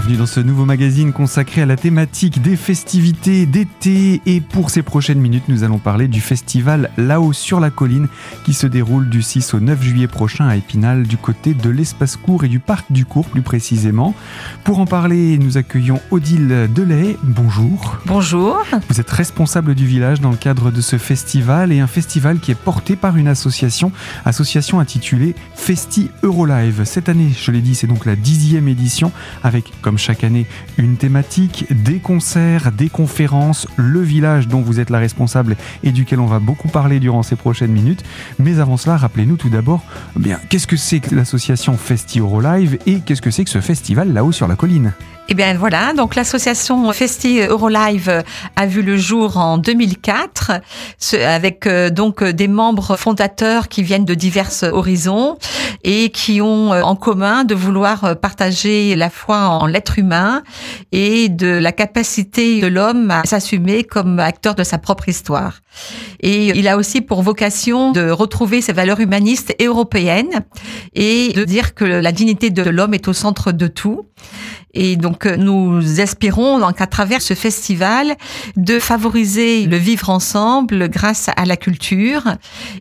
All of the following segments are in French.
bienvenue dans ce nouveau magazine consacré à la thématique des festivités d'été. Et pour ces prochaines minutes, nous allons parler du festival Là-haut sur la colline qui se déroule du 6 au 9 juillet prochain à Épinal, du côté de l'espace court et du parc du cours plus précisément. Pour en parler, nous accueillons Odile Delay. Bonjour. Bonjour. Vous êtes responsable du village dans le cadre de ce festival et un festival qui est porté par une association, association intitulée Festi Eurolive. Cette année, je l'ai dit, c'est donc la dixième édition avec, comme chaque année, une thématique, des concerts, des conférences, le village dont vous êtes la responsable et duquel on va beaucoup parler durant ces prochaines minutes. Mais avant cela, rappelez-nous tout d'abord, eh qu'est-ce que c'est que l'association Festi Eurolive et qu'est-ce que c'est que ce festival là-haut sur la colline? Eh bien voilà, donc l'association Festi Eurolive a vu le jour en 2004 avec euh, donc des membres fondateurs qui viennent de divers horizons et qui ont euh, en commun de vouloir partager la foi en l'être humain et de la capacité de l'homme à s'assumer comme acteur de sa propre histoire. Et il a aussi pour vocation de retrouver ses valeurs humanistes et européennes et de dire que la dignité de l'homme est au centre de tout. Et donc euh, nous espérons donc à travers ce festival de favoriser le vivre ensemble grâce à la culture.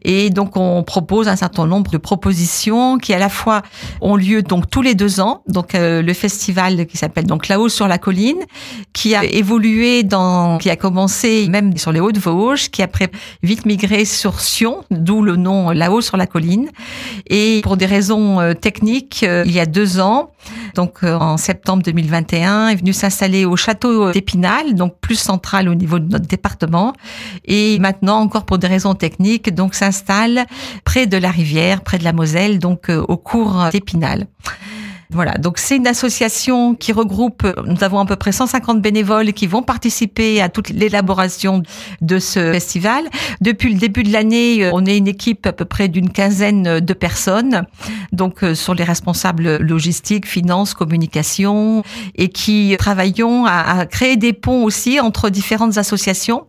Et donc on propose un certain nombre de propositions qui à la fois ont lieu donc tous les deux ans. Donc euh, le festival qui s'appelle donc là-haut sur la colline, qui a évolué dans, qui a commencé même sur les Hauts-de-Vosges, qui après vite migré sur Sion, d'où le nom là-haut sur la colline. Et pour des raisons euh, techniques, il y a deux ans, donc en septembre 2021, est venu s'installer au château d'Épinal, donc plus central au niveau de notre département. Et maintenant, encore pour des raisons techniques, donc s'installe près de la rivière, près de la Moselle, donc euh, au cours d'Épinal. Voilà, donc c'est une association qui regroupe, nous avons à peu près 150 bénévoles qui vont participer à toute l'élaboration de ce festival. Depuis le début de l'année, euh, on est une équipe à peu près d'une quinzaine de personnes, donc euh, sur les responsables logistiques, finances, communication, et qui travaillons à créer des ponts aussi entre différentes associations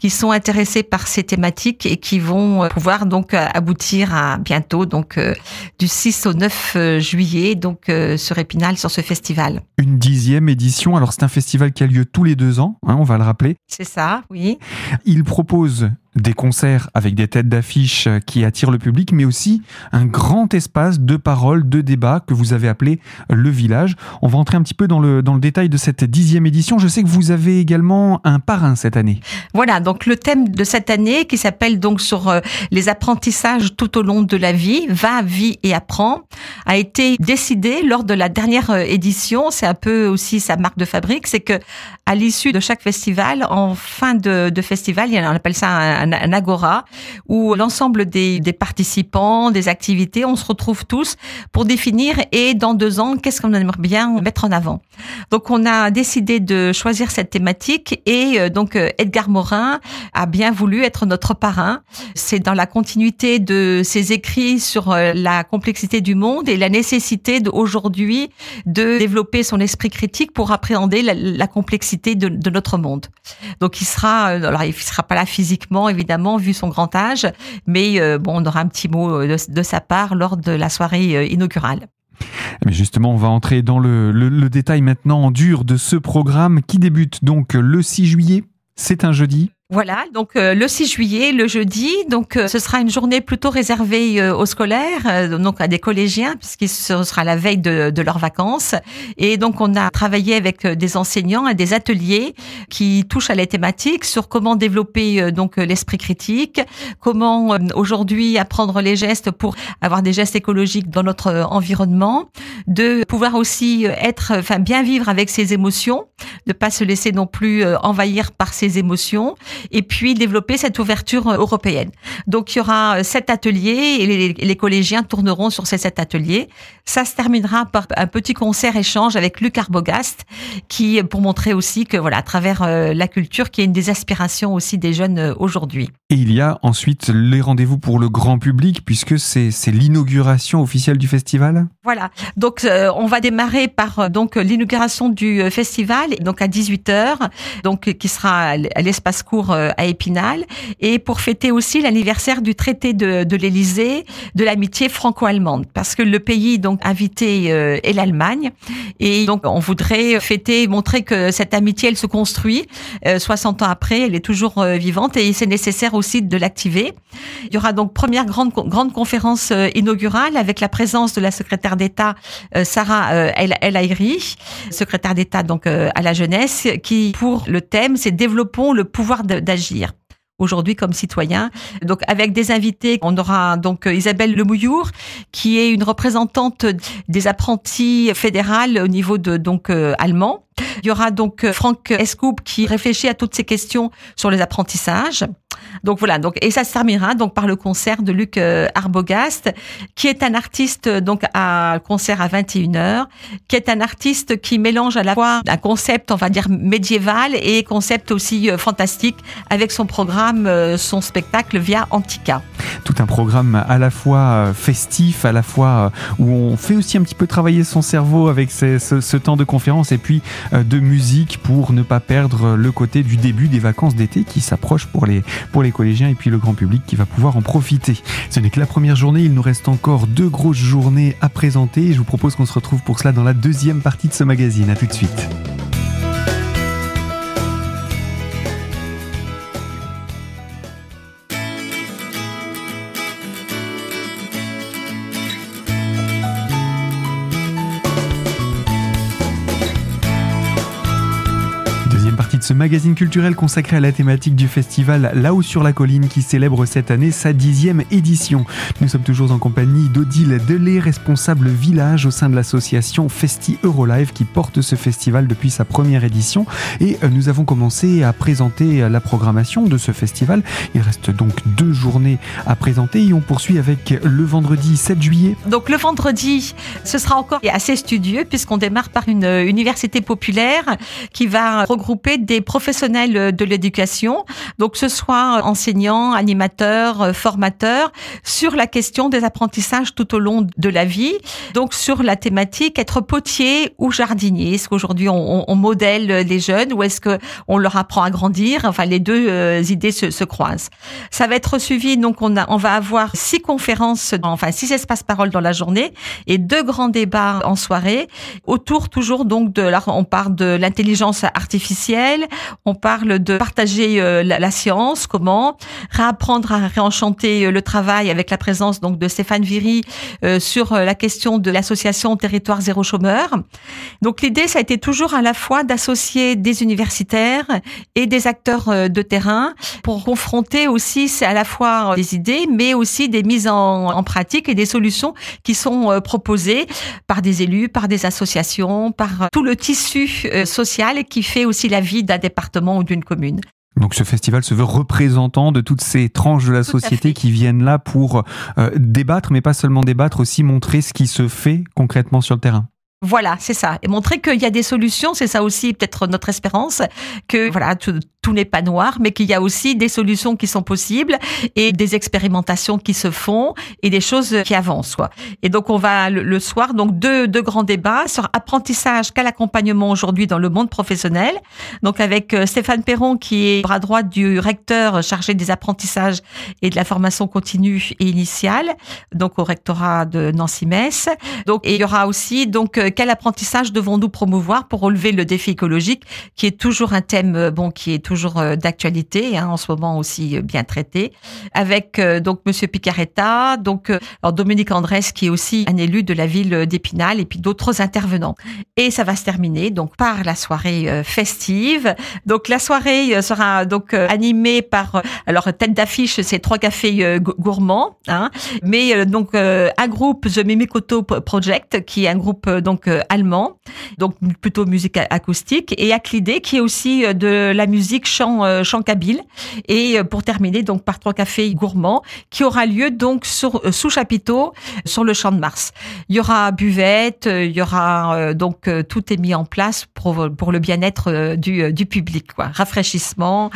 qui sont intéressés par ces thématiques et qui vont euh, pouvoir donc euh, aboutir à bientôt donc euh, du 6 au 9 juillet donc sur Épinal sur ce festival. Une dixième édition. Alors c'est un festival qui a lieu tous les deux ans, hein, on va le rappeler. C'est ça, oui. Il propose des concerts avec des têtes d'affiche qui attirent le public, mais aussi un grand espace de parole, de débat que vous avez appelé le village. On va entrer un petit peu dans le, dans le détail de cette dixième édition. Je sais que vous avez également un parrain cette année. Voilà, donc le thème de cette année qui s'appelle donc sur euh, les apprentissages tout au long de la vie, va, vie et apprend, a été décidé lors de la dernière euh, édition. C'est un peu aussi sa marque de fabrique, c'est que à l'issue de chaque festival, en fin de, de festival, on appelle ça un un, agora où l'ensemble des, des, participants, des activités, on se retrouve tous pour définir et dans deux ans, qu'est-ce qu'on aimerait bien mettre en avant. Donc on a décidé de choisir cette thématique et euh, donc euh, Edgar Morin a bien voulu être notre parrain. C'est dans la continuité de ses écrits sur euh, la complexité du monde et la nécessité aujourd'hui de développer son esprit critique pour appréhender la, la complexité de, notre monde. Donc il sera, alors il sera pas là physiquement évidemment, vu son grand âge, mais euh, bon, on aura un petit mot euh, de, sa part lors de la soirée euh, inaugurale. Mais justement, on va entrer dans le, le détail maintenant en dur de ce programme qui débute donc le 6 juillet. C'est un jeudi. Voilà, donc euh, le 6 juillet, le jeudi, donc euh, ce sera une journée plutôt réservée euh, aux scolaires, donc à des collégiens, puisque ce sera la veille de, de, leurs vacances. Et donc on a travaillé avec des enseignants à des ateliers qui touchent à la thématique sur comment développer donc l'esprit critique, comment aujourd'hui apprendre les gestes pour avoir des gestes écologiques dans notre environnement, de pouvoir aussi être, enfin bien vivre avec ses émotions, de pas se laisser non plus envahir par ses émotions et puis développer cette ouverture euh, européenne. Donc il y aura euh, sept ateliers et les, collégiens tourneront sur ces sept ateliers. Ça se terminera par un petit concert échange avec Luc Arbogast, qui pour montrer aussi que voilà à travers euh, la culture, qui est une des aspirations aussi des jeunes aujourd'hui. Et il y a ensuite les rendez-vous pour le grand public puisque c'est l'inauguration officielle du festival? Voilà. Donc euh, on va démarrer par euh, donc l'inauguration du euh, festival donc à 18h donc qui sera à l'espace court à Épinal. Et pour fêter aussi l'anniversaire du traité de, de l'Élysée de l'amitié franco-allemande. Parce que le pays donc invité est l'Allemagne. Et donc on voudrait fêter montrer que cette amitié elle se construit 60 ans après, elle est toujours vivante et c'est nécessaire aussi de l'activer. Il y aura donc première grande grande conférence inaugurale avec la présence de la secrétaire d'État euh, Sarah euh, El, El Airi, secrétaire d'État donc euh, à la jeunesse, qui pour le thème c'est développons le pouvoir d'agir aujourd'hui comme citoyen. Donc avec des invités, on aura donc Isabelle Lemouillour qui est une représentante des apprentis fédérales au niveau de donc allemand. Il y aura donc Franck Escoup qui réfléchit à toutes ces questions sur les apprentissages. Donc voilà, donc et ça se terminera donc par le concert de Luc euh, Arbogast, qui est un artiste donc à concert à 21h, qui est un artiste qui mélange à la fois un concept on va dire médiéval et concept aussi euh, fantastique avec son programme, euh, son spectacle via Antica. Tout un programme à la fois festif, à la fois où on fait aussi un petit peu travailler son cerveau avec ce temps de conférence et puis de musique pour ne pas perdre le côté du début des vacances d'été qui s'approche pour les pour les collégiens et puis le grand public qui va pouvoir en profiter. Ce n'est que la première journée, il nous reste encore deux grosses journées à présenter et je vous propose qu'on se retrouve pour cela dans la deuxième partie de ce magazine. A tout de suite. Ce magazine culturel consacré à la thématique du festival Là-haut sur la colline qui célèbre cette année sa dixième édition. Nous sommes toujours en compagnie d'Odile Delay, responsable village au sein de l'association Festi Eurolive qui porte ce festival depuis sa première édition. Et euh, nous avons commencé à présenter la programmation de ce festival. Il reste donc deux journées à présenter et on poursuit avec le vendredi 7 juillet. Donc le vendredi, ce sera encore assez studieux puisqu'on démarre par une université populaire qui va regrouper professionnels de l'éducation, donc ce soit enseignants, animateurs, euh, formateurs, sur la question des apprentissages tout au long de la vie. Donc sur la thématique être potier ou jardinier. Est-ce qu'aujourd'hui on, on, modèle les jeunes ou est-ce que on leur apprend à grandir? Enfin, les deux euh, idées se, se, croisent. Ça va être suivi. Donc on, a, on va avoir six conférences, enfin six espaces paroles dans la journée et deux grands débats en soirée autour toujours donc de là on parle de l'intelligence artificielle, on parle de partager euh, la, science, comment réapprendre à réenchanter euh, le travail avec la présence donc de Stéphane Viry euh, sur la question de l'association Territoire zéro chômeur. Donc l'idée ça a été toujours à la fois d'associer des universitaires et des acteurs de terrain pour confronter aussi c'est à la fois des idées mais aussi des mises en, en pratique et des solutions qui sont proposées par des élus, par des associations, par tout le tissu social qui fait aussi la vie d'un département ou d'une commune. Donc ce festival se veut représentant de toutes ces tranches de la société qui viennent là pour euh, débattre, mais pas seulement débattre, aussi montrer ce qui se fait concrètement sur le terrain. Voilà, c'est ça. Et montrer qu'il y a des solutions, c'est ça aussi peut-être notre espérance, que voilà, tout, tout n'est pas noir, mais qu'il y a aussi des solutions qui sont possibles et des expérimentations qui se font et des choses qui avancent. Quoi. Et donc on va le, soir, donc deux, deux grands débats sur apprentissage quel accompagnement aujourd'hui dans le monde professionnel. Donc avec euh, Stéphane Perron qui est bras droit du recteur chargé des apprentissages et de la formation continue et initiale, donc au rectorat de Nancy-Metz. Donc et il y aura aussi donc euh, quel apprentissage devons-nous promouvoir pour relever le défi écologique, qui est toujours un thème euh, bon qui est toujours euh, d'actualité, hein, en ce moment aussi euh, bien traité, avec donc Monsieur Picaretta, donc alors Dominique Andrès qui est aussi un élu de la ville d'Épinal et puis d'autres intervenants. Et ça va se terminer donc par la soirée festive. Donc la soirée sera donc animée par alors tête d'affiche c'est trois cafés gourmands, hein, mais donc un groupe The Mimikoto Project qui est un groupe donc euh, allemand, donc plutôt musique acoustique, et Aclidé qui est aussi euh, de la musique chant euh, chant kabyle. Et pour terminer donc par trois cafés gourmands qui aura lieu donc sur, sous chapiteau sur le champ de Mars. Il y aura buvette, il y aura donc tout est mis en place pour pour le bien-être du, du public, quoi. Rafraîchissement,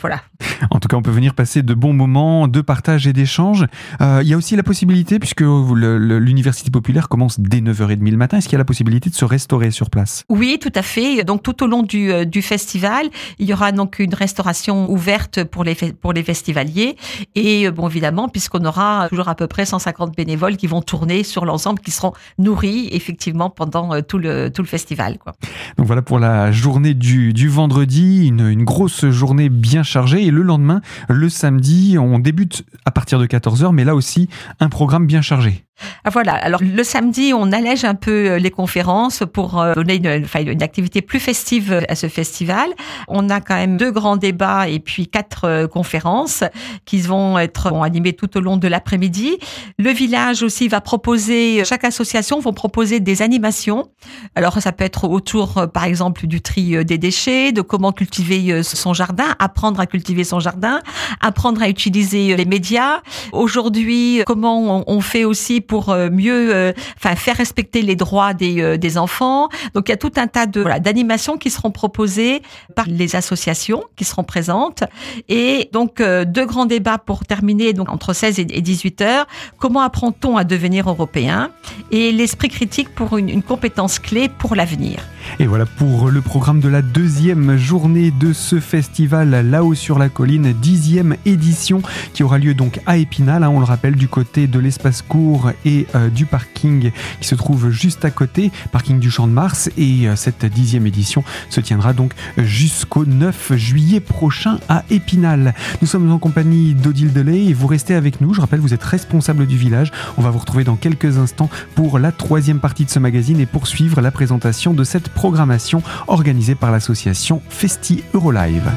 voilà. En tout cas, on peut venir passer de bons moments de partage et d'échange. Euh, il y a aussi la possibilité, puisque l'université populaire commence dès 9h30 le matin, est-ce qu'il y a la possibilité de se restaurer sur place? Oui, tout à fait. Donc tout au long du, euh, du festival, il y aura donc une restauration ouverte pour les, pour les festivaliers. Et euh, bon, évidemment, puisqu'on aura toujours à peu près 150 bénévoles qui vont tourner sur l'ensemble, qui seront nourris effectivement pendant tout le, tout le festival. Quoi. Donc voilà pour la journée du, du vendredi, une, une grosse journée bien chargée. Et le lendemain, le samedi, on débute à partir de 14h, mais là aussi, un programme bien chargé. Ah, voilà. Alors le samedi, on allège un peu euh, les conférences pour euh, donner une, une activité plus festive à ce festival. On a quand même deux grands débats et puis quatre euh, conférences qui vont être animées tout au long de l'après-midi. Le village aussi va proposer, chaque association va proposer des animations. Alors ça peut être autour, par exemple, du tri des déchets, de comment cultiver son jardin, apprendre à cultiver son jardin, apprendre à utiliser les médias. Aujourd'hui, comment on fait aussi pour euh, mieux, euh, enfin faire respecter les droits des, euh, des enfants. Donc il y a tout un tas de voilà, d'animations qui seront proposées par les associations qui seront présentes et donc deux grands débats pour terminer donc entre 16 et 18 heures. Comment apprend-on à devenir européen? Et l'esprit critique pour une, une compétence clé pour l'avenir. Et voilà pour le programme de la deuxième journée de ce festival là-haut sur la colline, dixième édition qui aura lieu donc à Épinal, hein, on le rappelle, du côté de l'espace court et euh, du parking qui se trouve juste à côté, parking du Champ de Mars. Et euh, cette dixième édition se tiendra donc jusqu'au 9 juillet prochain à Épinal. Nous sommes en compagnie d'Odile Delay et vous restez avec nous. Je rappelle, vous êtes responsable du village. On va vous retrouver dans quelques instants pour la troisième partie de ce magazine et poursuivre la présentation de cette programmation organisée par l'association Festi Eurolive.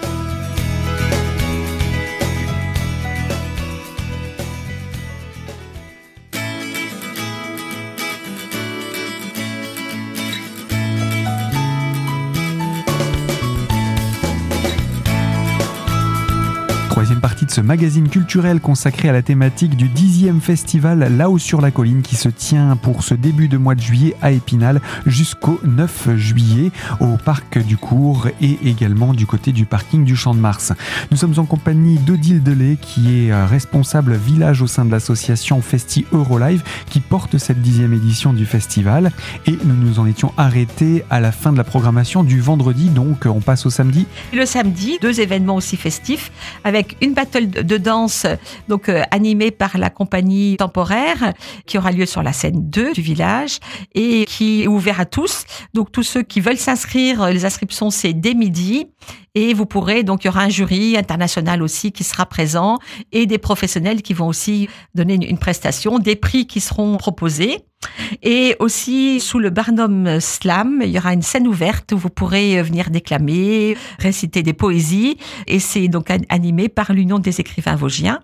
Ce magazine culturel consacré à la thématique du 10e festival Là-haut sur la colline qui se tient pour ce début de mois de juillet à Épinal jusqu'au 9 juillet au parc du Cours et également du côté du parking du Champ de Mars. Nous sommes en compagnie d'Odile Delay qui est euh, responsable village au sein de l'association Festi Eurolive qui porte cette dixième édition du festival et nous nous en étions arrêtés à la fin de la programmation du vendredi donc on passe au samedi. Le samedi, deux événements aussi festifs avec une battle de danse donc euh, animée par la compagnie temporaire qui aura lieu sur la scène 2 du village et qui est ouvert à tous. Donc tous ceux qui veulent s'inscrire, les inscriptions c'est dès midi et vous pourrez donc il y aura un jury international aussi qui sera présent et des professionnels qui vont aussi donner une prestation, des prix qui seront proposés. Et aussi, sous le Barnum Slam, il y aura une scène ouverte où vous pourrez venir déclamer, réciter des poésies. Et c'est donc animé par l'Union des écrivains vosgiens.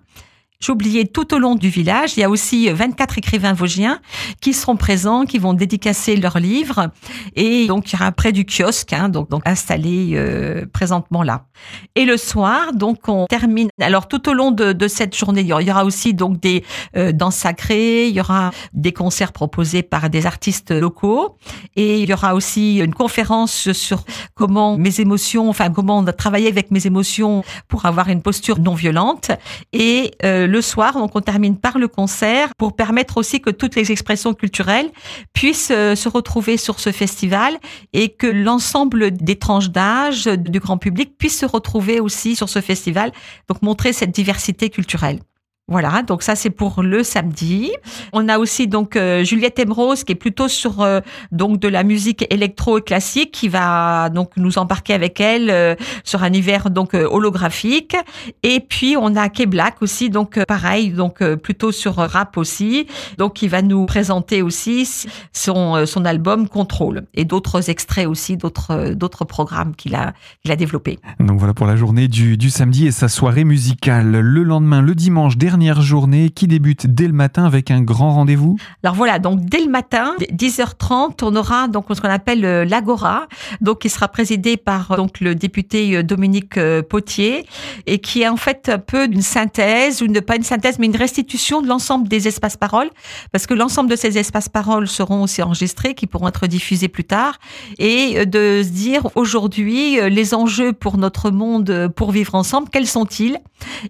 J'oubliais tout au long du village, il y a aussi 24 écrivains vosgiens qui seront présents, qui vont dédicacer leurs livres. Et donc, il y aura près du kiosque, hein, donc, donc installé euh, présentement là. Et le soir, donc, on termine. Alors, tout au long de, de cette journée, il y aura aussi donc des euh, danses sacrées, il y aura des concerts proposés par des artistes locaux. Et il y aura aussi une conférence sur comment mes émotions, enfin, comment travailler avec mes émotions pour avoir une posture non violente. Et euh, le soir. On termine par le concert pour permettre aussi que toutes les expressions culturelles puissent euh, se retrouver sur ce festival et que l'ensemble des tranches d'âge du grand public puisse se retrouver aussi sur ce festival. Donc montrer cette diversité culturelle. Voilà, donc ça c'est pour le samedi. On a aussi donc euh, Juliette Emerose qui est plutôt sur euh, donc de la musique électro et classique qui va donc nous embarquer avec elle euh, sur un hiver donc holographique. Et puis on a Kay Black aussi donc pareil donc plutôt sur rap aussi donc qui va nous présenter aussi son son album Contrôle et d'autres extraits aussi d'autres d'autres programmes qu'il a qu'il a développé. Donc voilà pour la journée du du samedi et sa soirée musicale. Le lendemain, le dimanche dernier dernière journée qui débute dès le matin avec un grand rendez-vous? Alors voilà, donc dès le matin, 10h30, on aura donc ce qu'on appelle euh, l'Agora, donc qui sera présidé par donc le député euh, Dominique euh, Potier et qui est en fait un peu une synthèse ou ne pas une synthèse mais une restitution de l'ensemble des espaces paroles parce que l'ensemble de ces espaces paroles seront aussi enregistrés qui pourront être diffusés plus tard et de se dire aujourd'hui les enjeux pour notre monde pour vivre ensemble quels sont-ils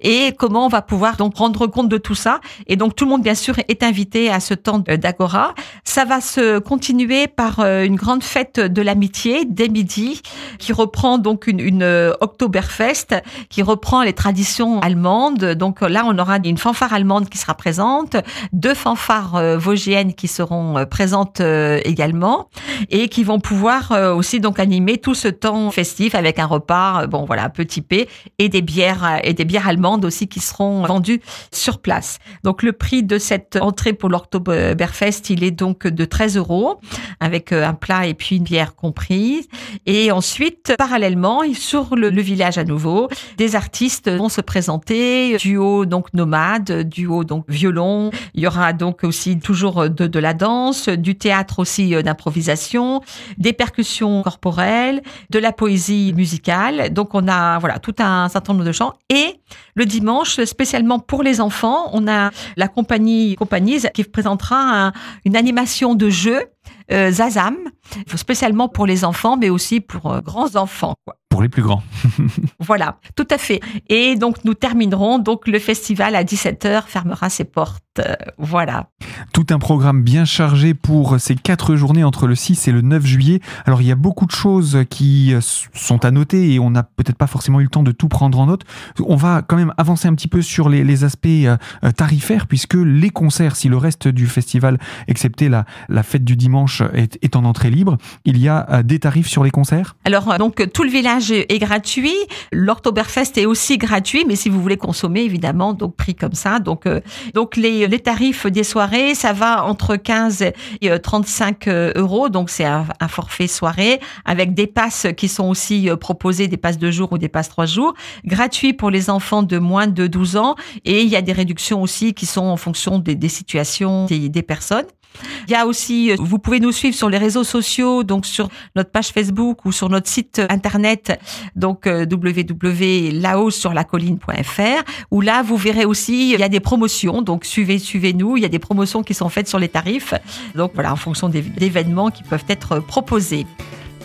et comment on va pouvoir donc rendre compte de tout ça. Et donc tout le monde bien sûr est invité à ce temps d'agora. Ça va se continuer par euh, une grande fête de l'amitié dès midi qui reprend donc une, une euh, Oktoberfest qui reprend les traditions allemandes. Donc là on aura une fanfare allemande qui sera présente, deux fanfares euh, vosgiennes qui seront présentes également et qui vont pouvoir aussi donc animer tout ce temps festif avec un repas bon voilà un peu typé et des bières et des bières allemandes aussi qui seront vendues sur place. Donc le prix de cette entrée pour l'Octoberfest, il est donc de 13 euros avec euh, un plat et puis une bière comprise. Et ensuite, parallèlement, sur le, village à nouveau, des artistes vont se présenter, duo donc nomade, duo donc violon. Il y aura donc aussi toujours de, de la danse, du théâtre aussi euh, d'improvisation, des percussions corporelles, de la poésie musicale. Donc on a voilà tout un certain nombre de chants et le dimanche, spécialement pour les enfants, on a la compagnie Compagnies qui présentera une animation de jeu euh, Zazam, spécialement pour les enfants, mais aussi pour euh, grands enfants. Pour les plus grands. voilà, tout à fait. Et donc nous terminerons donc le festival à 17h fermera ses portes. Euh, voilà. Tout un programme bien chargé pour ces quatre journées entre le 6 et le 9 juillet. Alors il y a beaucoup de choses qui sont à noter et on n'a peut-être pas forcément eu le temps de tout prendre en note. On va quand même avancer un petit peu sur les, aspects tarifaires puisque les concerts, si le reste du festival, excepté la, la fête du dimanche, est, est en entrée libre, il y a des tarifs sur les concerts? Alors donc tout le village est gratuit. L'Ortoberfest est aussi gratuit, mais si vous voulez consommer, évidemment, donc prix comme ça. Donc, euh, donc les, les tarifs des soirées, ça va entre 15 et 35 euh, euh, euros. Donc, c'est un, forfait soirée avec des passes qui sont aussi proposées, des passes de jour ou des passes trois jours. Gratuit pour les enfants de moins de 12 ans. Et il y a des réductions aussi qui sont en fonction des, des situations des, des personnes. Il y a aussi, vous pouvez nous suivre sur les réseaux sociaux, donc sur notre page Facebook ou sur notre site internet, donc euh, www.lahaussurlacolline.fr, où là vous verrez aussi, il y a des promotions, donc suivez, suivez-nous, il y a des promotions qui sont faites sur les tarifs, donc voilà, en fonction des événements qui peuvent être proposés.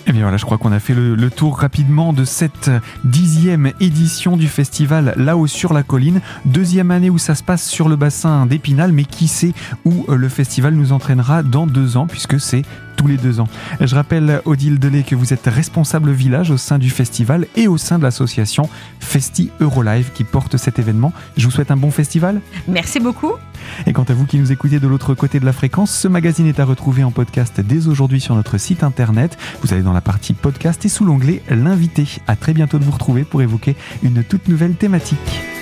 Eh bien voilà, je crois qu'on a fait le, tour rapidement de cette dixième édition du festival là-haut sur la colline. Deuxième année où ça se passe sur le bassin d'Épinal, mais qui sait où euh, le festival nous entraînera dans deux ans, puisque c'est tous les deux ans. Je rappelle, Odile Delay, que vous êtes responsable village au sein du festival et au sein de l'association Festi Eurolive qui porte cet événement. Je vous souhaite un bon festival. Merci beaucoup. Et quant à vous qui nous écoutez de l'autre côté de la fréquence, ce magazine est à retrouver en podcast dès aujourd'hui sur notre site internet. Vous allez dans la partie podcast et sous l'onglet L'invité. À très bientôt de vous retrouver pour évoquer une toute nouvelle thématique.